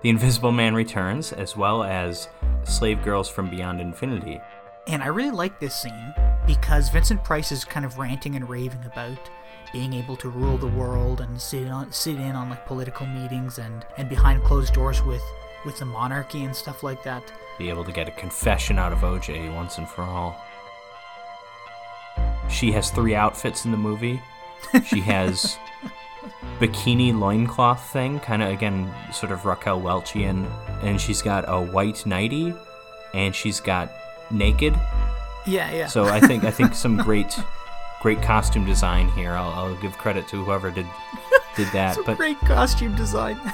The Invisible Man returns, as well as Slave Girls from Beyond Infinity. And I really like this scene because Vincent Price is kind of ranting and raving about being able to rule the world and sit on sit in on like political meetings and and behind closed doors with with the monarchy and stuff like that. Be able to get a confession out of OJ once and for all. She has three outfits in the movie. She has bikini loincloth thing, kind of again, sort of Raquel Welchian, and she's got a white nightie, and she's got naked. Yeah, yeah. So I think I think some great, great costume design here. I'll, I'll give credit to whoever did did that. Some but great costume design.